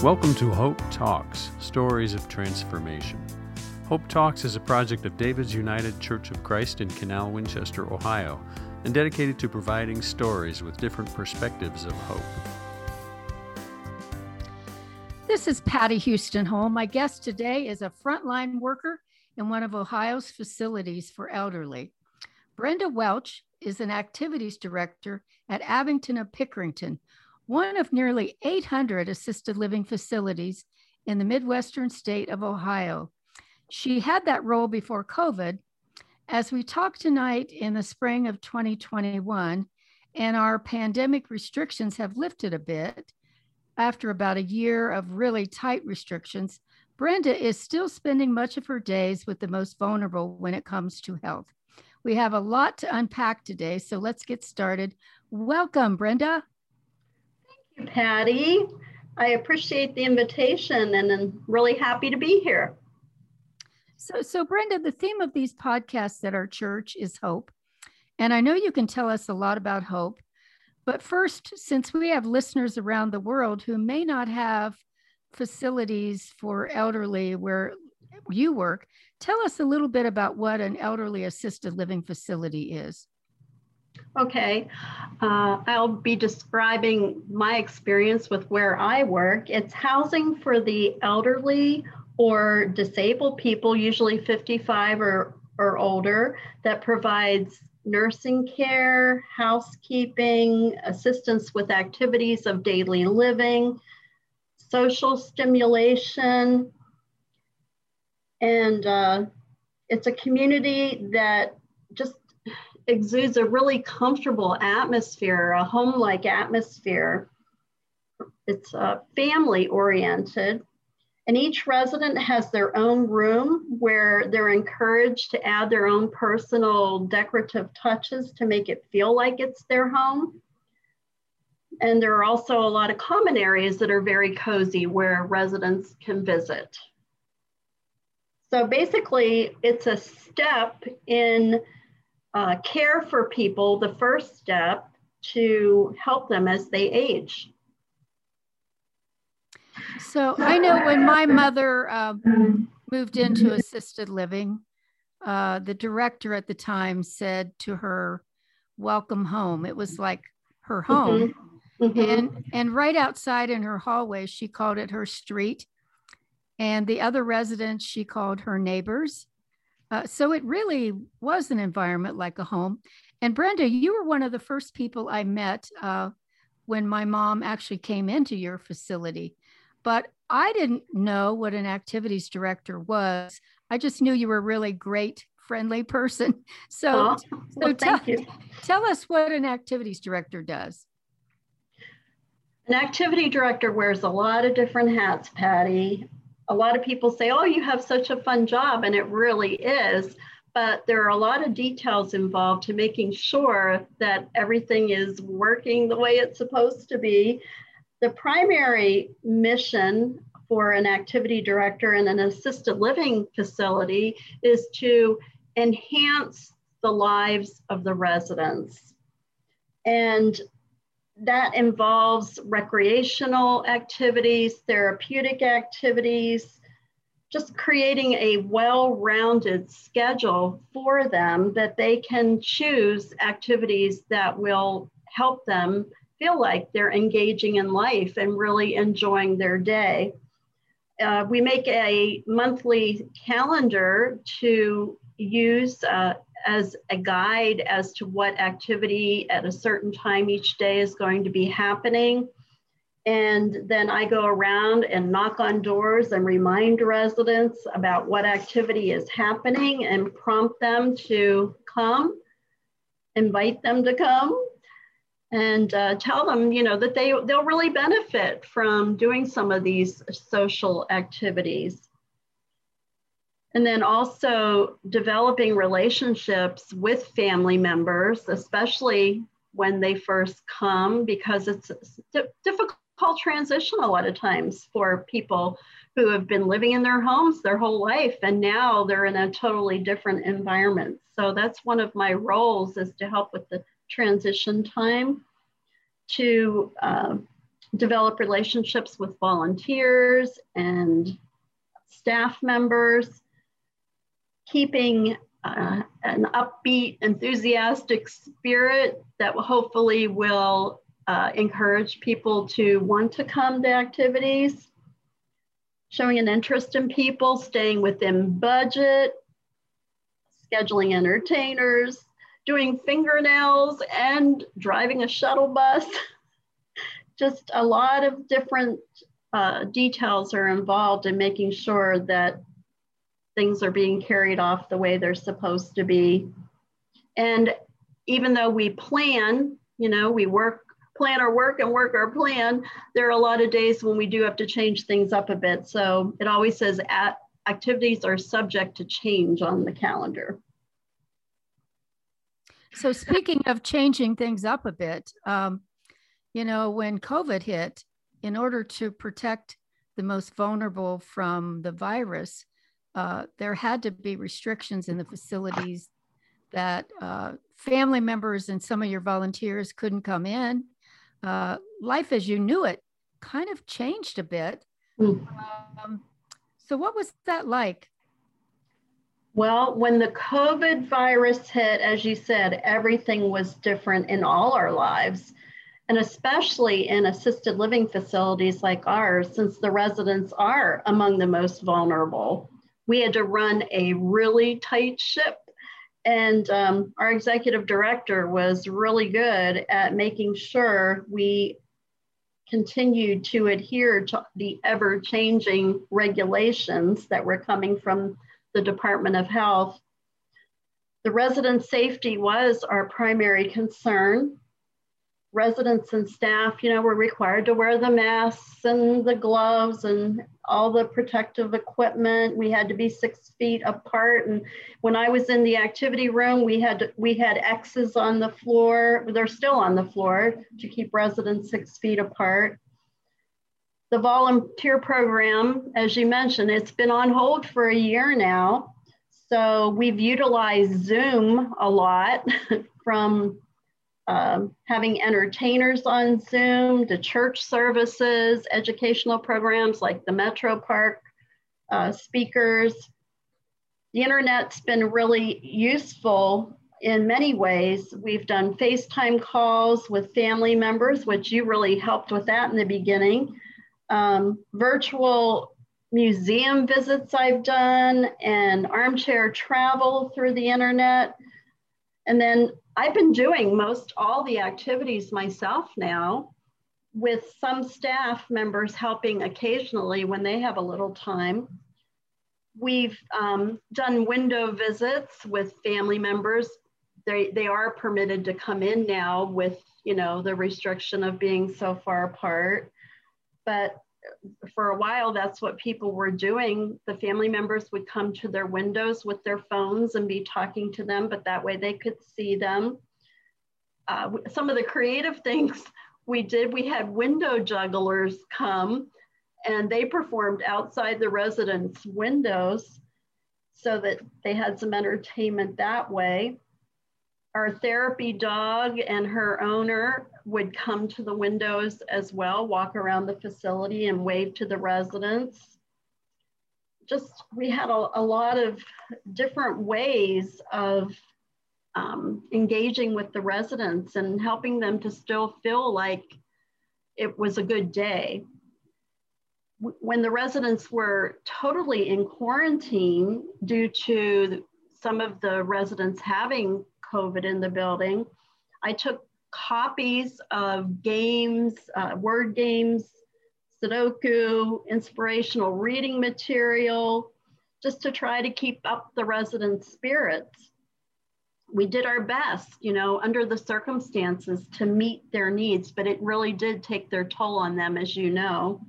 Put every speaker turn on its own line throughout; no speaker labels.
Welcome to Hope Talks Stories of Transformation. Hope Talks is a project of David's United Church of Christ in Canal, Winchester, Ohio, and dedicated to providing stories with different perspectives of hope.
This is Patty Houston Holm. My guest today is a frontline worker in one of Ohio's facilities for elderly. Brenda Welch is an activities director at Abington of Pickerington, one of nearly 800 assisted living facilities in the Midwestern state of Ohio. She had that role before COVID. As we talk tonight in the spring of 2021, and our pandemic restrictions have lifted a bit after about a year of really tight restrictions, Brenda is still spending much of her days with the most vulnerable when it comes to health. We have a lot to unpack today, so let's get started. Welcome, Brenda.
Patty. I appreciate the invitation and I'm really happy to be here.
So, so Brenda, the theme of these podcasts at our church is hope. And I know you can tell us a lot about hope. But first, since we have listeners around the world who may not have facilities for elderly where you work, tell us a little bit about what an elderly assisted living facility is.
Okay, uh, I'll be describing my experience with where I work. It's housing for the elderly or disabled people, usually 55 or, or older, that provides nursing care, housekeeping, assistance with activities of daily living, social stimulation, and uh, it's a community that just exudes a really comfortable atmosphere, a home like atmosphere. It's uh, family oriented. And each resident has their own room where they're encouraged to add their own personal decorative touches to make it feel like it's their home. And there are also a lot of common areas that are very cozy where residents can visit. So basically, it's a step in uh, care for people the first step to help them as they age.
So I know when my mother uh, moved into assisted living, uh, the director at the time said to her, "Welcome home." It was like her home, mm-hmm. Mm-hmm. and and right outside in her hallway, she called it her street, and the other residents she called her neighbors, uh, so it really was an environment like a home. And Brenda, you were one of the first people I met uh, when my mom actually came into your facility. But I didn't know what an activities director was. I just knew you were a really great, friendly person. So,
oh, well, so tell,
tell us what an activities director does.
An activity director wears a lot of different hats, Patty a lot of people say, oh, you have such a fun job, and it really is. But there are a lot of details involved to making sure that everything is working the way it's supposed to be. The primary mission for an activity director in an assisted living facility is to enhance the lives of the residents. And that involves recreational activities, therapeutic activities, just creating a well rounded schedule for them that they can choose activities that will help them feel like they're engaging in life and really enjoying their day. Uh, we make a monthly calendar to use uh, as a guide as to what activity at a certain time each day is going to be happening. And then I go around and knock on doors and remind residents about what activity is happening and prompt them to come, invite them to come, and uh, tell them, you know, that they, they'll really benefit from doing some of these social activities. And then also developing relationships with family members, especially when they first come, because it's a difficult transition a lot of times for people who have been living in their homes their whole life and now they're in a totally different environment. So that's one of my roles is to help with the transition time to uh, develop relationships with volunteers and staff members, keeping uh, an upbeat, enthusiastic spirit that hopefully will uh, encourage people to want to come to activities, showing an interest in people, staying within budget, scheduling entertainers, doing fingernails, and driving a shuttle bus. Just a lot of different uh, details are involved in making sure that things are being carried off the way they're supposed to be. And even though we plan, you know, we work, plan our work and work our plan, there are a lot of days when we do have to change things up a bit. So it always says at, activities are subject to change on the calendar.
So speaking of changing things up a bit, um, you know, when COVID hit, in order to protect the most vulnerable from the virus, uh, there had to be restrictions in the facilities that uh, family members and some of your volunteers couldn't come in. Uh, life as you knew it kind of changed a bit. Mm. Um, so, what was that like?
Well, when the COVID virus hit, as you said, everything was different in all our lives, and especially in assisted living facilities like ours, since the residents are among the most vulnerable we had to run a really tight ship. And um, our executive director was really good at making sure we continued to adhere to the ever changing regulations that were coming from the Department of Health. The resident safety was our primary concern residents and staff, you know, were required to wear the masks and the gloves and all the protective equipment. We had to be six feet apart. And when I was in the activity room, we had we had X's on the floor. They're still on the floor to keep residents six feet apart. The volunteer program, as you mentioned, it's been on hold for a year now. So we've utilized Zoom a lot from um, having entertainers on Zoom, to church services, educational programs like the Metro Park uh, speakers. The internet's been really useful in many ways. We've done FaceTime calls with family members, which you really helped with that in the beginning. Um, virtual museum visits I've done and armchair travel through the internet. And then I've been doing most all the activities myself now with some staff members helping occasionally when they have a little time. We've um, done window visits with family members. They, they are permitted to come in now with, you know, the restriction of being so far apart. But for a while, that's what people were doing. The family members would come to their windows with their phones and be talking to them, but that way they could see them. Uh, some of the creative things we did, we had window jugglers come and they performed outside the residence windows so that they had some entertainment that way. Our therapy dog and her owner would come to the windows as well, walk around the facility and wave to the residents. Just, we had a, a lot of different ways of um, engaging with the residents and helping them to still feel like it was a good day. When the residents were totally in quarantine due to some of the residents having COVID in the building, I took copies of games, uh, word games, Sudoku, inspirational reading material, just to try to keep up the residents' spirits. We did our best, you know, under the circumstances to meet their needs, but it really did take their toll on them, as you know.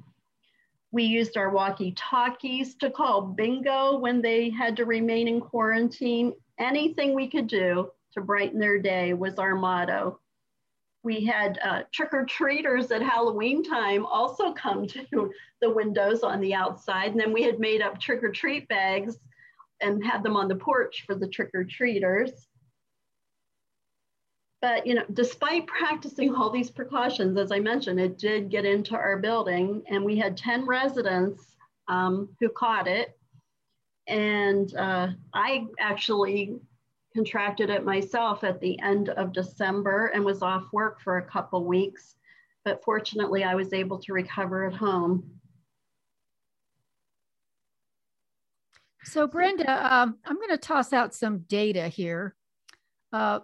We used our walkie talkies to call bingo when they had to remain in quarantine. Anything we could do to brighten their day was our motto we had uh, trick-or-treaters at Halloween time also come to the windows on the outside. And then we had made up trick-or-treat bags and had them on the porch for the trick-or-treaters. but you know, despite practicing all these precautions, as I mentioned, it did get into our building, and we had 10 residents um, who caught it. And uh, I actually contracted it myself at the end of December and was off work for a couple weeks. But fortunately, I was able to recover at home.
So, Brenda, um, I'm going to toss out some data here. Uh,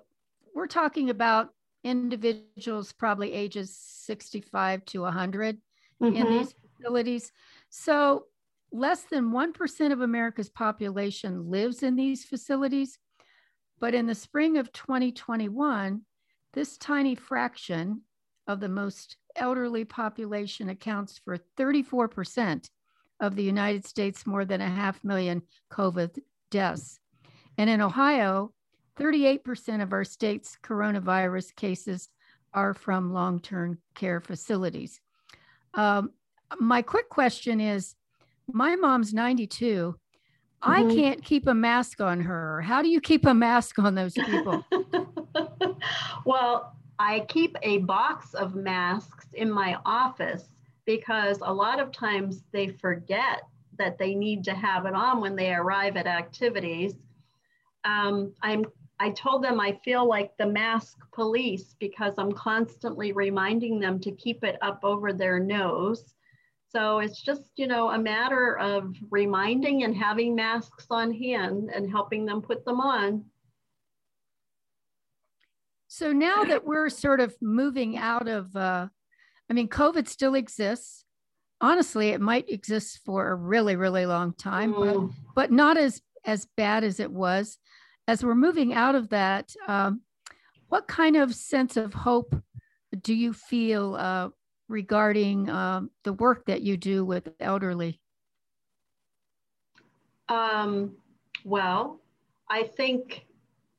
we're talking about individuals probably ages 65 to 100 mm-hmm. in these facilities. So, less than 1% of America's population lives in these facilities. But in the spring of 2021, this tiny fraction of the most elderly population accounts for 34% of the United States, more than a half million COVID deaths. And in Ohio, 38% of our state's coronavirus cases are from long term care facilities. Um, my quick question is my mom's 92. Mm-hmm. I can't keep a mask on her. How do you keep a mask on those people?
well, I keep a box of masks in my office because a lot of times they forget that they need to have it on when they arrive at activities. Um, I'm I told them I feel like the mask police because I'm constantly reminding them to keep it up over their nose. So it's just, you know, a matter of reminding and having masks on hand and helping them put them on.
So now that we're sort of moving out of uh, I mean, COVID still exists. Honestly, it might exist for a really, really long time, mm. but, but not as as bad as it was. As we're moving out of that, um, what kind of sense of hope do you feel uh, regarding uh, the work that you do with elderly?
Um, well, I think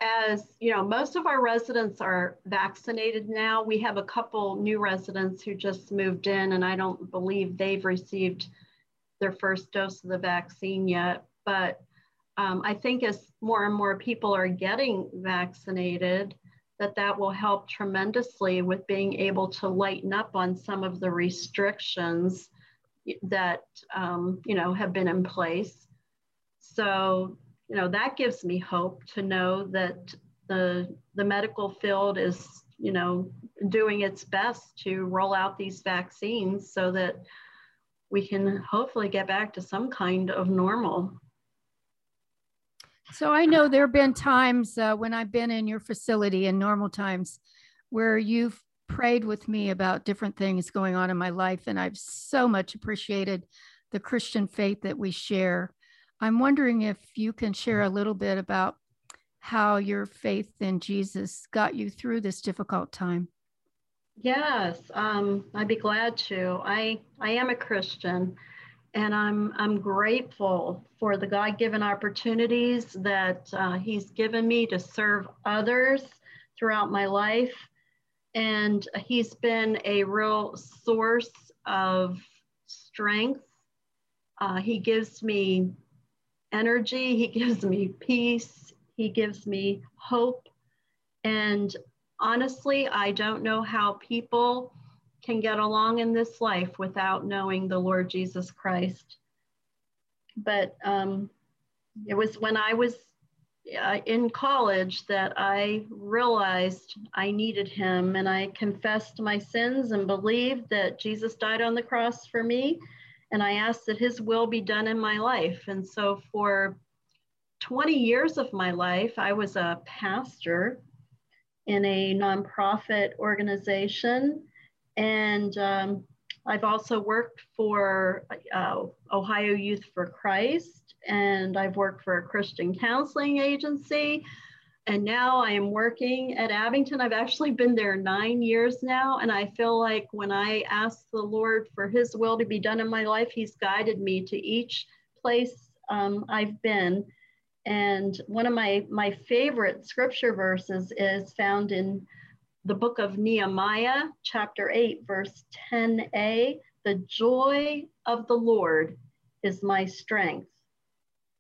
as you know, most of our residents are vaccinated now. We have a couple new residents who just moved in, and I don't believe they've received their first dose of the vaccine yet. But um, I think as more and more people are getting vaccinated, that that will help tremendously with being able to lighten up on some of the restrictions that um, you know have been in place. So you know that gives me hope to know that the the medical field is you know doing its best to roll out these vaccines so that we can hopefully get back to some kind of normal
so i know there have been times uh, when i've been in your facility in normal times where you've prayed with me about different things going on in my life and i've so much appreciated the christian faith that we share I'm wondering if you can share a little bit about how your faith in Jesus got you through this difficult time.
Yes, um, I'd be glad to. I, I am a Christian and I'm, I'm grateful for the God given opportunities that uh, He's given me to serve others throughout my life. And He's been a real source of strength. Uh, he gives me energy, He gives me peace, He gives me hope. And honestly, I don't know how people can get along in this life without knowing the Lord Jesus Christ. But um, it was when I was uh, in college that I realized I needed him and I confessed my sins and believed that Jesus died on the cross for me and I asked that His will be done in my life. And so for 20 years of my life, I was a pastor in a nonprofit organization. And um, I've also worked for uh, Ohio Youth for Christ, and I've worked for a Christian counseling agency. And now I am working at Abington. I've actually been there nine years now. And I feel like when I ask the Lord for his will to be done in my life, he's guided me to each place um, I've been. And one of my, my favorite scripture verses is found in the book of Nehemiah, chapter 8, verse 10a. The joy of the Lord is my strength.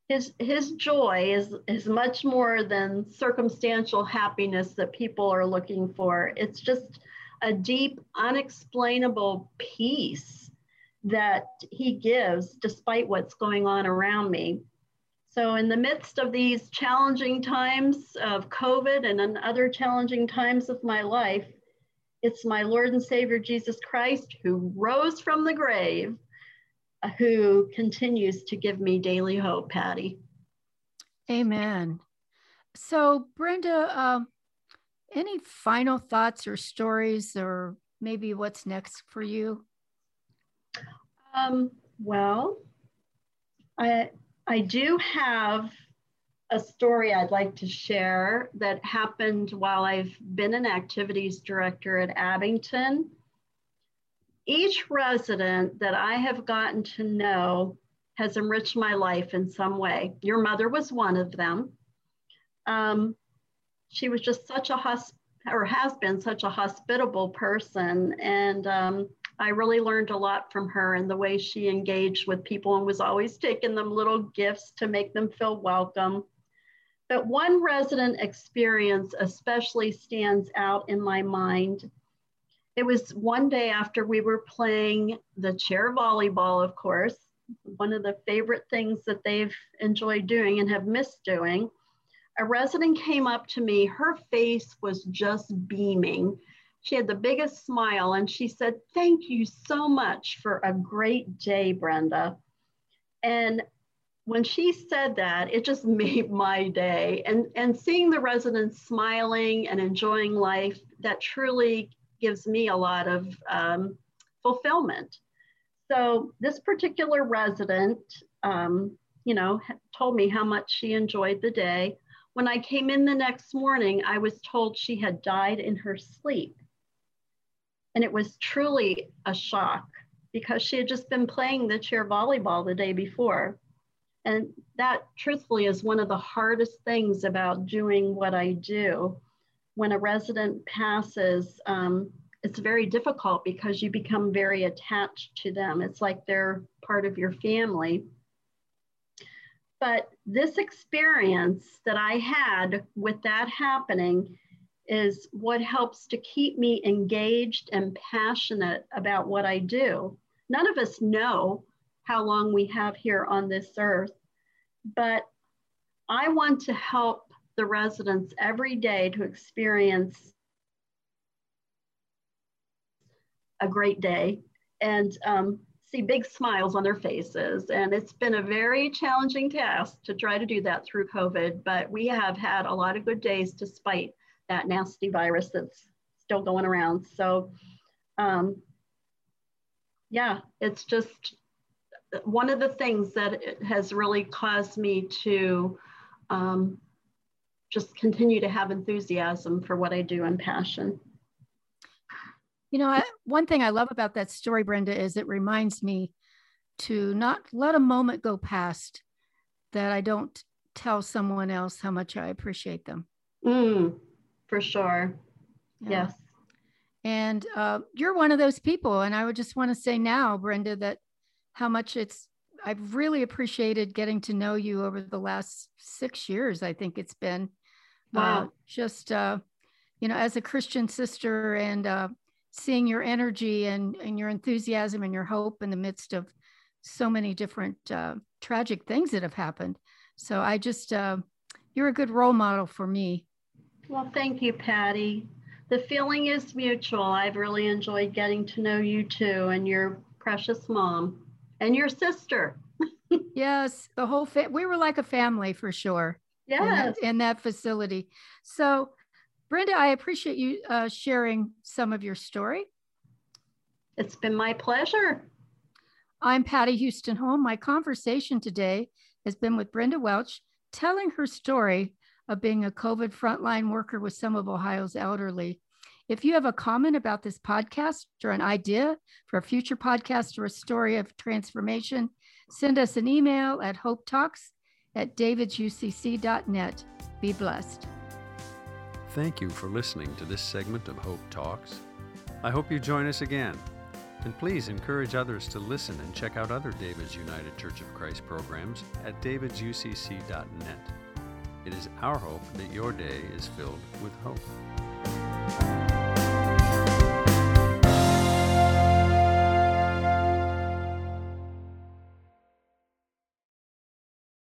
his his joy is is much more than circumstantial happiness that people are looking for. It's just a deep, unexplainable peace that he gives despite what's going on around me. So, in the midst of these challenging times of COVID and other challenging times of my life, it's my Lord and Savior Jesus Christ who rose from the grave, uh, who continues to give me daily hope, Patty.
Amen. So, Brenda, uh, any final thoughts or stories, or maybe what's next for you?
Um, well, I I do have a story I'd like to share that happened while I've been an activities director at Abington. Each resident that I have gotten to know has enriched my life in some way. Your mother was one of them. Um, she was just such a hosp- or has been such a hospitable person, and um, I really learned a lot from her and the way she engaged with people and was always taking them little gifts to make them feel welcome. But one resident experience especially stands out in my mind. It was one day after we were playing the chair volleyball, of course, one of the favorite things that they've enjoyed doing and have missed doing. A resident came up to me, her face was just beaming she had the biggest smile and she said, Thank you so much for a great day, Brenda. And when she said that, it just made my day. And, and seeing the residents smiling and enjoying life, that truly gives me a lot of um, fulfillment. So this particular resident, um, you know, told me how much she enjoyed the day. When I came in the next morning, I was told she had died in her sleep. And it was truly a shock because she had just been playing the chair volleyball the day before. And that, truthfully, is one of the hardest things about doing what I do. When a resident passes, um, it's very difficult because you become very attached to them. It's like they're part of your family. But this experience that I had with that happening is what helps to keep me engaged and passionate about what I do. None of us know how long we have here on this earth, but I want to help the residents every day to experience a great day and um, see big smiles on their faces. And it's been a very challenging task to try to do that through COVID, but we have had a lot of good days despite that nasty virus that's still going around. So, um, yeah, it's just one of the things that has really caused me to um, just continue to have enthusiasm for what I do and passion.
You know, I, one thing I love about that story, Brenda, is it reminds me to not let a moment go past that I don't tell someone else how much I appreciate them.
Mm, for sure. Yeah. Yes.
And uh, you're one of those people. And I would just want to say now, Brenda, that how much it's, I've really appreciated getting to know you over the last six years. I think it's been uh, wow. Uh, just, uh, you know, as a Christian sister and uh, seeing your energy and, and your enthusiasm and your hope in the midst of so many different uh, tragic things that have happened. So I just, uh, you're a good role model for me.
Well, thank you, Patty. The feeling is mutual. I've really enjoyed getting to know you too and your precious mom and your sister.
yes, the whole fa- we were like a family for sure.
Yes.
In that, in that facility. So, Brenda, I appreciate you uh, sharing some of your story.
It's been my pleasure.
I'm Patty Houston Holm. My conversation today has been with Brenda Welch, telling her story of being a COVID frontline worker with some of Ohio's elderly. If you have a comment about this podcast or an idea for a future podcast or a story of transformation, send us an email at hopetalks at davidsucc.net. Be blessed.
Thank you for listening to this segment of Hope Talks. I hope you join us again. And please encourage others to listen and check out other David's United Church of Christ programs at davidsucc.net. It is our hope that your day is filled with hope.